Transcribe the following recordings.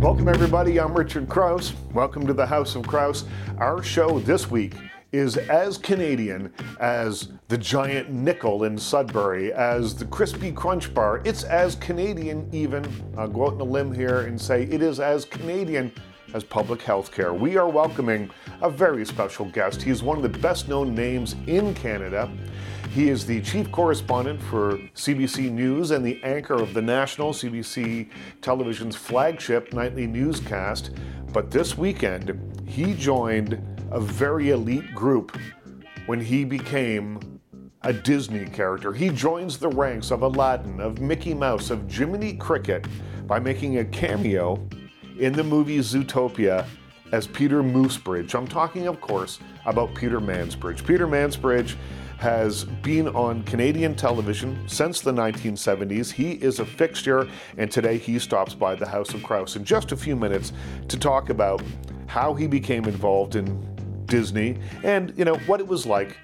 Welcome, everybody. I'm Richard Crouse. Welcome to the House of Crouse. Our show this week is as Canadian as the giant nickel in Sudbury, as the crispy crunch bar. It's as Canadian, even. I'll go out on a limb here and say it is as Canadian as public health care. We are welcoming a very special guest. He's one of the best known names in Canada. He is the chief correspondent for CBC News and the anchor of the national CBC television's flagship nightly newscast. But this weekend, he joined a very elite group when he became a Disney character. He joins the ranks of Aladdin, of Mickey Mouse, of Jiminy Cricket by making a cameo in the movie Zootopia as Peter Moosebridge. I'm talking, of course, about Peter Mansbridge. Peter Mansbridge has been on Canadian television since the 1970s. He is a fixture, and today he stops by the House of Crouse in just a few minutes to talk about how he became involved in Disney and, you know, what it was like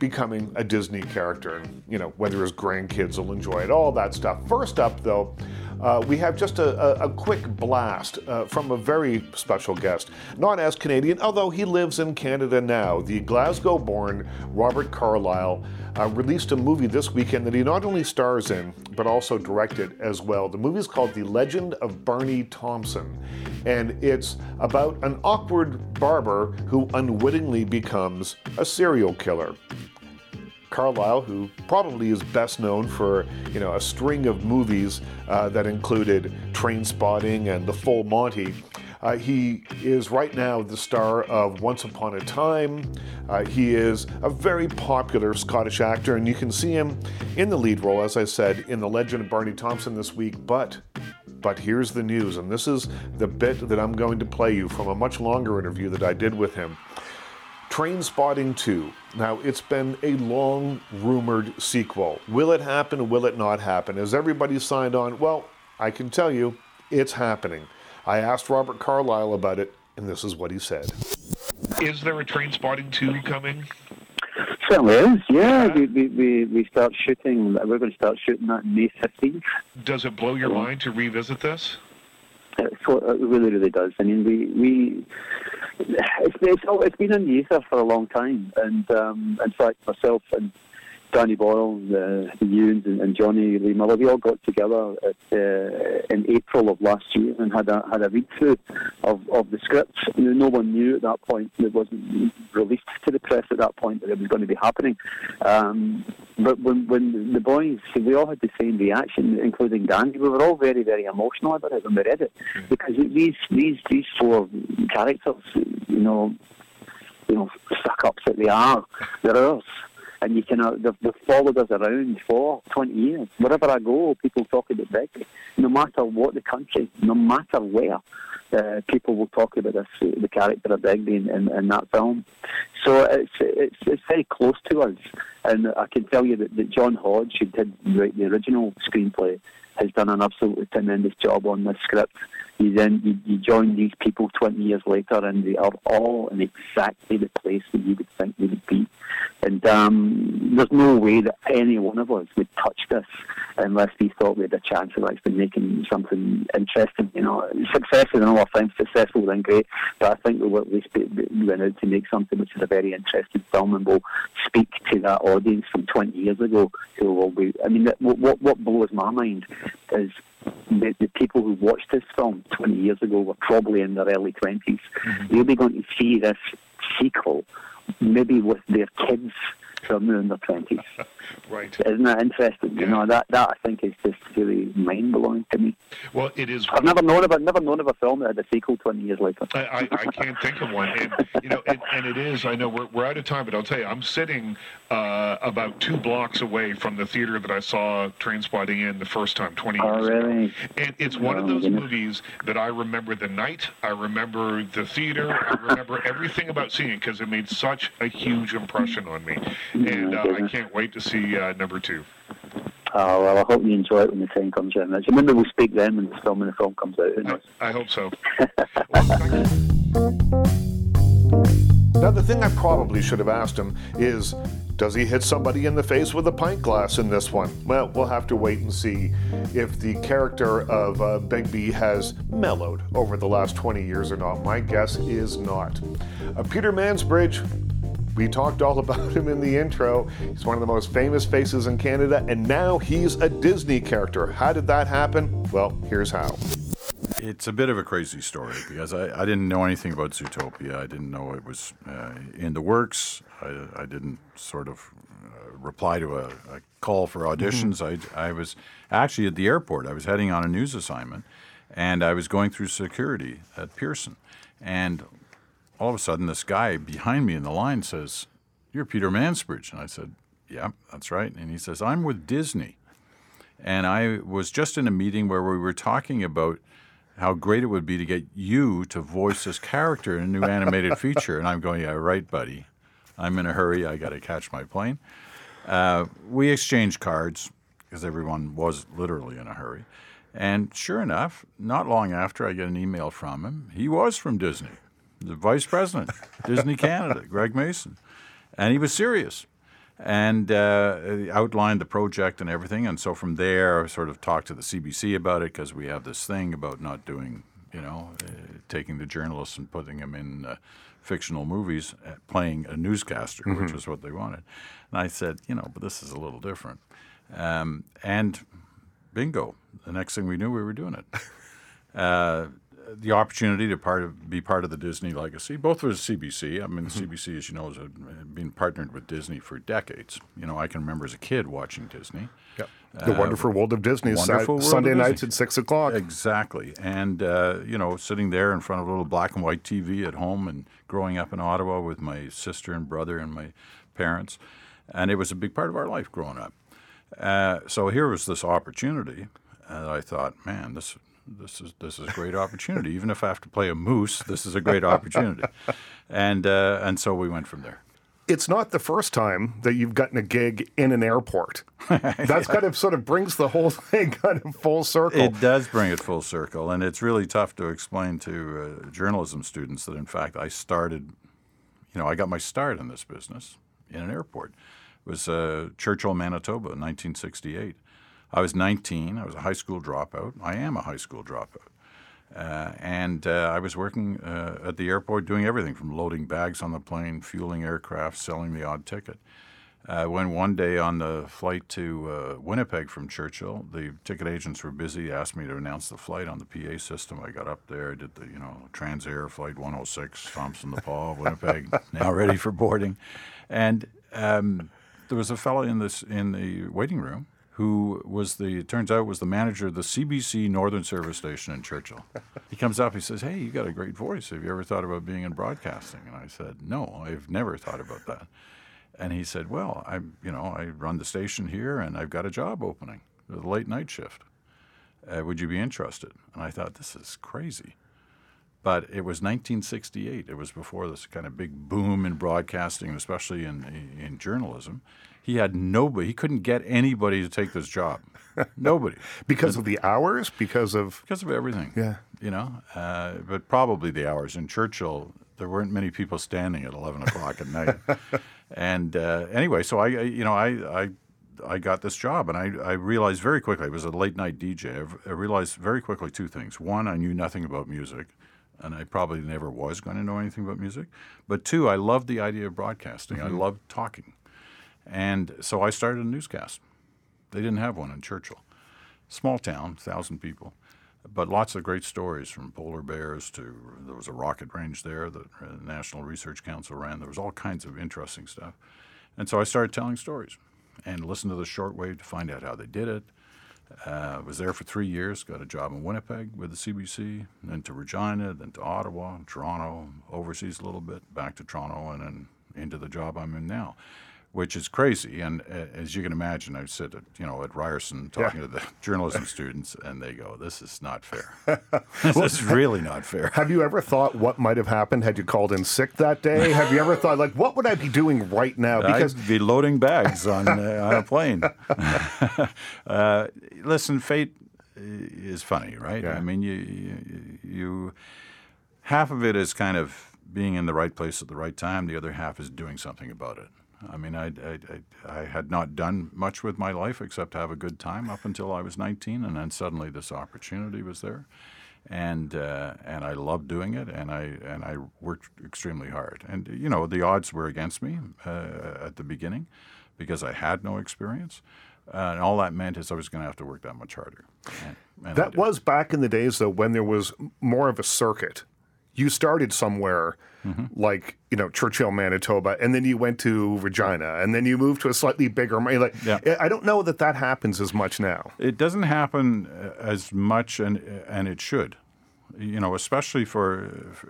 becoming a Disney character and, you know, whether his grandkids will enjoy it, all that stuff. First up, though, uh, we have just a, a, a quick blast uh, from a very special guest, not as Canadian, although he lives in Canada now. The Glasgow born Robert Carlyle uh, released a movie this weekend that he not only stars in, but also directed as well. The movie is called The Legend of Barney Thompson, and it's about an awkward barber who unwittingly becomes a serial killer. Carlyle, who probably is best known for you know a string of movies uh, that included Trainspotting and The Full Monty. Uh, he is right now the star of Once Upon a Time. Uh, he is a very popular Scottish actor, and you can see him in the lead role, as I said, in The Legend of Barney Thompson this week. But but here's the news, and this is the bit that I'm going to play you from a much longer interview that I did with him. Trainspotting 2. Now, it's been a long rumored sequel. Will it happen? Will it not happen? Has everybody signed on? Well, I can tell you, it's happening. I asked Robert Carlyle about it, and this is what he said. Is there a Trainspotting 2 coming? Certainly is, yeah. We, we, we, we start shooting, we're going to start shooting that May 15th. Does it blow your mind to revisit this? So it really, really does. I mean, we we it's it's, it's been in the ether for a long time, and um, in fact, myself and Danny Boyle, the, the Ewans, and, and, Jonny Lee Miller, we all got together at, uh, in April of last year and had a had a read through of, of the script. You know, no one knew at that point; it wasn't released to the press at that point that it was going to be happening. Um, but when when the boys, we all had the same reaction, including Danny. We were all very very emotional about it when we read it because these these these four characters, you know, you know, stuck ups that they are, they're ours and you can they've, they've followed us around for 20 years. Wherever I go, people talk about Begbie. No matter what the country, no matter where, uh, people will talk about this, the character of Begbie in, in, in, that film. So it's, it's it's very close to us, and I can tell you that, that John Hodge, who did write the original screenplay, has done an absolutely tremendous job on this script. You then you, you join these people 20 years later, and they are all in exactly the place that you would think they would be. And um, there's no way that any one of us would touch this unless we thought we had a chance of actually making something interesting. You know, success is another thing. Successful then great, but I think we at least went out to make something which is a very interesting film and will speak to that audience from 20 years ago who will be. I mean, what what blows my mind is the, the, people who watched this film 20 years ago were probably in their early 20s. Mm-hmm. They'll be going to see this sequel, maybe with their kids from in their 20s. right. Isn't that interesting? Yeah. You know, that, that I think is just really mind blowing to me. Well, it is. I've never known of a, never known of a film that had a sequel 20 years later. I, I, I can't think of one. And, you know, and, and, it is, I know we're, we're out of time, but I'll tell you, I'm sitting uh, about two blocks away from the theater that I saw Trainspotting in the first time 20 years oh, really? ago. And it's one oh, of those goodness. movies that I remember the night, I remember the theater, I remember everything about seeing it because it made such a huge impression on me. And uh, I can't wait to see uh, number two. Oh, well, I hope you enjoy it when the time comes around. Remember, we'll speak then when the film, when the film comes out. I, I hope so. Now, the thing I probably should have asked him is does he hit somebody in the face with a pint glass in this one? Well, we'll have to wait and see if the character of uh, Begbie has mellowed over the last 20 years or not. My guess is not. Uh, Peter Mansbridge, we talked all about him in the intro. He's one of the most famous faces in Canada, and now he's a Disney character. How did that happen? Well, here's how. It's a bit of a crazy story because I, I didn't know anything about Zootopia. I didn't know it was uh, in the works. I, I didn't sort of uh, reply to a, a, call for auditions. Mm-hmm. I, I was actually at the airport. I was heading on a news assignment, and I was going through security at Pearson. And all of a sudden, this guy behind me in the line says, You're Peter Mansbridge. And I said, Yeah, that's right. And he says, I'm with Disney. And I was just in a meeting where we were talking about how great it would be to get you to voice this character in a new animated feature. And I'm going, yeah, right, buddy. I'm in a hurry. I got to catch my plane. Uh, we exchanged cards because everyone was literally in a hurry. And sure enough, not long after, I get an email from him. He was from Disney, the vice president, Disney Canada, Greg Mason. And he was serious and uh, outlined the project and everything. And so from there, I sort of talked to the CBC about it because we have this thing about not doing, you know, uh, taking the journalists and putting them in uh, fictional movies, uh, playing a newscaster, mm-hmm. which was what they wanted. And I said, you know, but this is a little different. Um, and bingo, the next thing we knew, we were doing it. Uh, the opportunity to part of, be part of the Disney legacy, both for CBC. I mean, mm-hmm. CBC, as you know, has been partnered with Disney for decades. You know, I can remember as a kid watching Disney. Yep. The uh, Wonderful World of Disney, Wonderful Sunday nights at six o'clock. Exactly, and uh, you know, sitting there in front of a little black and white TV at home, and growing up in Ottawa with my sister and brother and my parents, and it was a big part of our life growing up. Uh, so here was this opportunity, and I thought, man, this this is this is a great opportunity. Even if I have to play a moose, this is a great opportunity. and uh, and so we went from there. It's not the first time that you've gotten a gig in an airport. That's kind of sort of brings the whole thing kind of full circle. It does bring it full circle, and it's really tough to explain to uh, journalism students that in fact I started, you know, I got my start in this business in an airport. It was uh, Churchill, Manitoba, 1968 I was 19. I was a high school dropout. I am a high school dropout. Uh, and uh, I was working uh, at the airport doing everything from loading bags on the plane, fueling aircraft, selling the odd ticket. Uh, when one day on the flight to uh, Winnipeg from Churchill, the ticket agents were busy, asked me to announce the flight on the PA system. I got up there, did the, you know, Transair Flight 106, Thompson The Pas, Winnipeg, now ready for boarding. And um, there was a fellow in, this, in the waiting room who was the it turns out was the manager of the CBC Northern Service Station in Churchill. he comes up, he says, "Hey, you got a great voice. Have you ever thought about being in broadcasting?" And I said, "No, I've never thought about that." And he said, "Well, I, you know, I run the station here, and I've got a job opening, the late night shift. Uh, would you be interested?" And I thought, "This is crazy." But it was 1968. It was before this kind of big boom in broadcasting, especially in in journalism. He had nobody. He couldn't get anybody to take this job. nobody. because and, of the hours. Because of because of everything. Yeah. You know, uh, but probably the hours. In Churchill, there weren't many people standing at 11 o'clock at night. and uh, anyway, so I, you know, I, I I got this job, and I, I realized very quickly it was a late night DJ. I, I realized very quickly two things. One, I knew nothing about music, and I probably never was going to know anything about music. But two, I loved the idea of broadcasting. Mm-hmm. I loved talking. And so I started a newscast. They didn't have one in Churchill. Small town, 1,000 people, but lots of great stories from polar bears to there was a rocket range there that the National Research Council ran. There was all kinds of interesting stuff. And so I started telling stories and listened to the shortwave to find out how they did it. Uh, was there for three years, got a job in Winnipeg with the CBC, then to Regina, then to Ottawa, Toronto, overseas a little bit, back to Toronto, and then into the job I'm in now which is crazy. And uh, as you can imagine, I sit, at, you know, at Ryerson talking yeah. to the journalism students, and they go, "This is not fair. this well, is really not fair." Have you ever thought what might have happened had you called in sick that day? have you ever thought like, what would I be doing right now? Because I'd be loading bags on uh, on a plane. uh, listen, fate is funny, right? Yeah. I mean, you, you, you half of it is kind of being in the right place at the right time. The other half is doing something about it. I mean, I, I, I, I had not done much with my life except have a good time up until I was 19, and then suddenly this opportunity was there, and uh, and I loved doing it, and I and I worked extremely hard. And you know, the odds were against me uh, at the beginning because I had no experience. Uh, and all that meant is I was going to have to work that much harder. And, and That was back in the days, though, when there was more of a circuit. You started somewhere Mm-hmm. like you know Churchill, Manitoba, and then you went to Regina, and then you moved to a slightly bigger. Like, Yeah. I don't know that that happens as much now. It doesn't happen uh, as much, and and it should. You know, especially for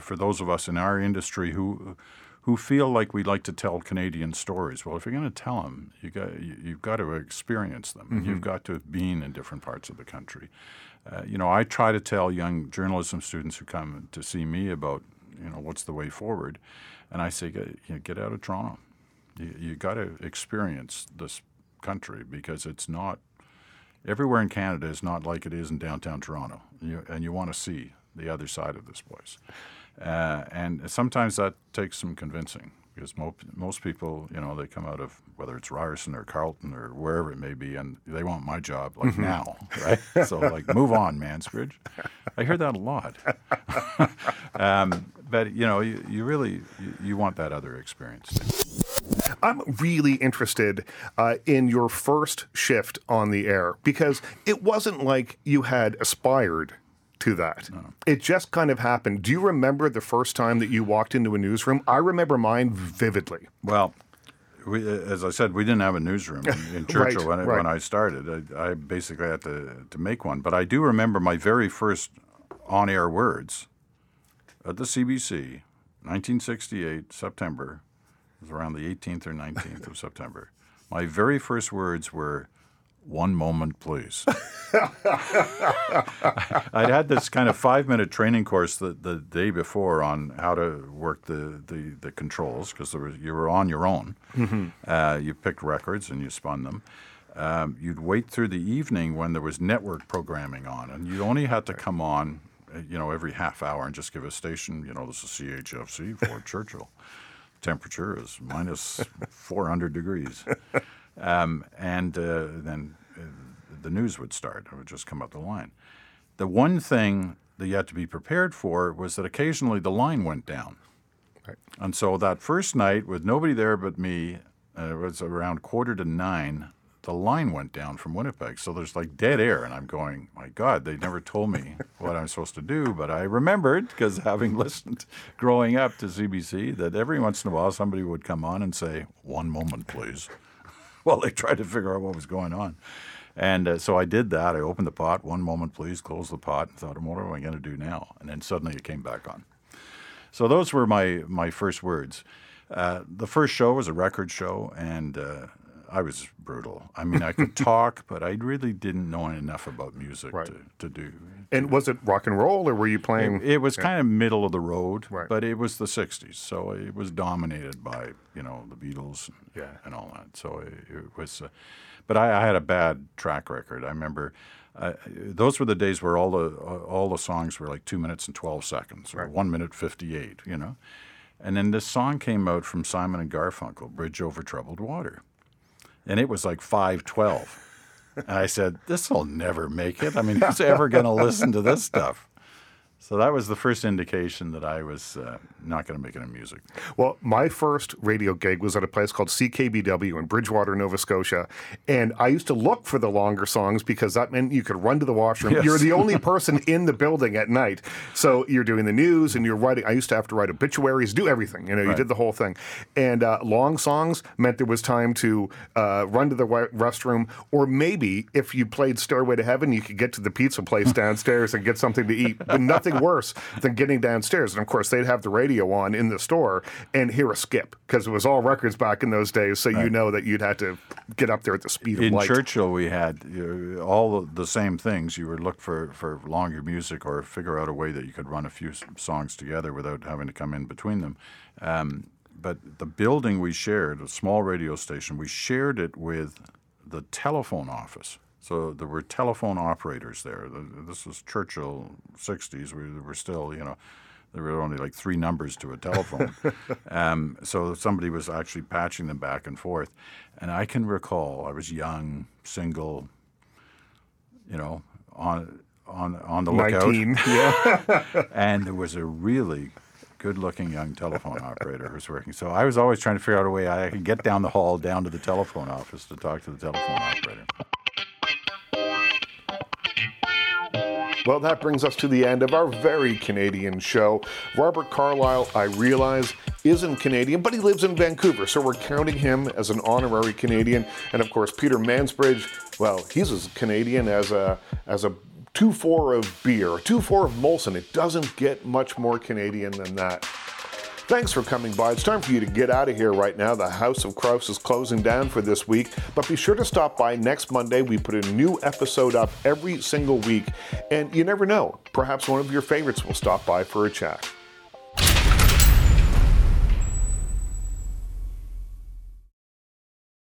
for those of us in our industry who who feel like we like to tell Canadian stories. Well, if you're going to tell them, you got you- you've got to experience them. and You've got to have been in different parts of the country. Uh, you know, I try to tell young journalism students who come to see me about you know what's the way forward, and I say get you know, get out of Toronto. You, you got to experience this country because it's not everywhere in Canada is not like it is in downtown Toronto, you, and you want to see the other side of this place. Uh, and sometimes that takes some convincing because mo- most people, you know, they come out of whether it's Ryerson or Carleton or wherever it may be, and they want my job like now, right? so like, move on, Mansbridge. I hear that a lot. um, but you know, you, you really you, you want that other experience. I'm really interested uh, in your first shift on the air because it wasn't like you had aspired to that. It just kind of happened. Do you remember the first time that you walked into a newsroom? I remember mine vividly. Well, we, uh, as I said, we didn't have a newsroom in, in Churchill when, I- right. when I started. I, I basically had to, to make one. But I do remember my very first on air words at the CBC, 1968, September. It was around the 18th or 19th of September. My very first words were, one moment, please. I'd had this kind of five minute training course the, the day before on how to work the, the, the controls because you were on your own. Uh, you picked records and you spun them. Um, you'd wait through the evening when there was network programming on, and you only had to come on, uh, you know, every half hour and just give a station. You know, this is CHFC Fort Churchill. Temperature is minus 400 degrees, um, and uh, then uh, the news would start. It would just come up the line. The one thing that you had to be prepared for was that occasionally the line went down. Right. And so that first night, with nobody there but me, uh, it was around quarter to nine, the line went down from Winnipeg. So there's like dead air. And I'm going, my God, they never told me what I'm supposed to do. But I remembered, because having listened growing up to CBC, that every once in a while somebody would come on and say, one moment, please while they tried to figure out what was going on. And uh, so I did that. I opened the pot. One moment, please. Closed the pot. And thought, what am I going to do now? And then suddenly it came back on. So those were my my first words. Uh, the first show was a record show, and uh, I was brutal. I mean, I could talk, but I really didn't know enough about music Right. to, to do. And was it rock and roll, or were you playing? It was kind of middle of the road, Right. but it was the '60s, so it was dominated by you know the Beatles and, Yeah. and all that. So it, it was, uh, but I, I had a bad track record. I remember uh, those were the days where all the all the songs were like two minutes and twelve seconds, or one minute fifty-eight, you know. And then this song came out from Simon and Garfunkel, "Bridge Over Troubled Water," and it was like five twelve. And I said, "This will never make it. I mean, who's ever going to listen to this stuff?" So that was the first indication that I was uh, not going to make it in music. Well, my first radio gig was at a place called CKBW in Bridgewater, Nova Scotia. And I used to look for the longer songs because that meant you could run to the washroom. Yes. You're the only person in the building at night. So you're doing the news and you're writing. I used to have to write obituaries, do everything. You know, you Right. did the whole thing. And uh, long songs meant there was time to uh, run to the restroom. Or maybe if you played Stairway to Heaven, you could get to the pizza place downstairs and get something to eat. But nothing worse than getting downstairs. And of course, they'd have the radio on in the store and hear a skip because it was all records back in those days. So you know that you'd have to get up there at the speed of In light. Churchill, we had uh, all the same things. You would look for, for longer music or figure out a way that you could run a few songs together without having to come in between them. Um, but the building we shared, a small radio station, we shared it with the telephone office. So there were telephone operators there. This was Churchill 60s. We were still, you know, There were only like three numbers to a telephone. um, so somebody was actually patching them back and forth. And I can recall I was young, single, you know, on on on the lookout. 19. Yeah. and there was a really good-looking young telephone operator who was working. So I was always trying to figure out a way I could get down the hall down to the telephone office to talk to the telephone operator. Well, that brings us to the end of our very Canadian show. Robert Carlyle, I realize, isn't Canadian, but he lives in Vancouver, so we're counting him as an honorary Canadian. And of course, Peter Mansbridge, well, he's as Canadian as a as a two four of beer, two four of Molson. It doesn't get much more Canadian than that. Thanks for coming by. It's time for you to get out of here right now. The House of Crouse is closing down for this week, but be sure to stop by next Monday. We put a new episode up every single week, and you never know. Perhaps one of your favorites will stop by for a chat.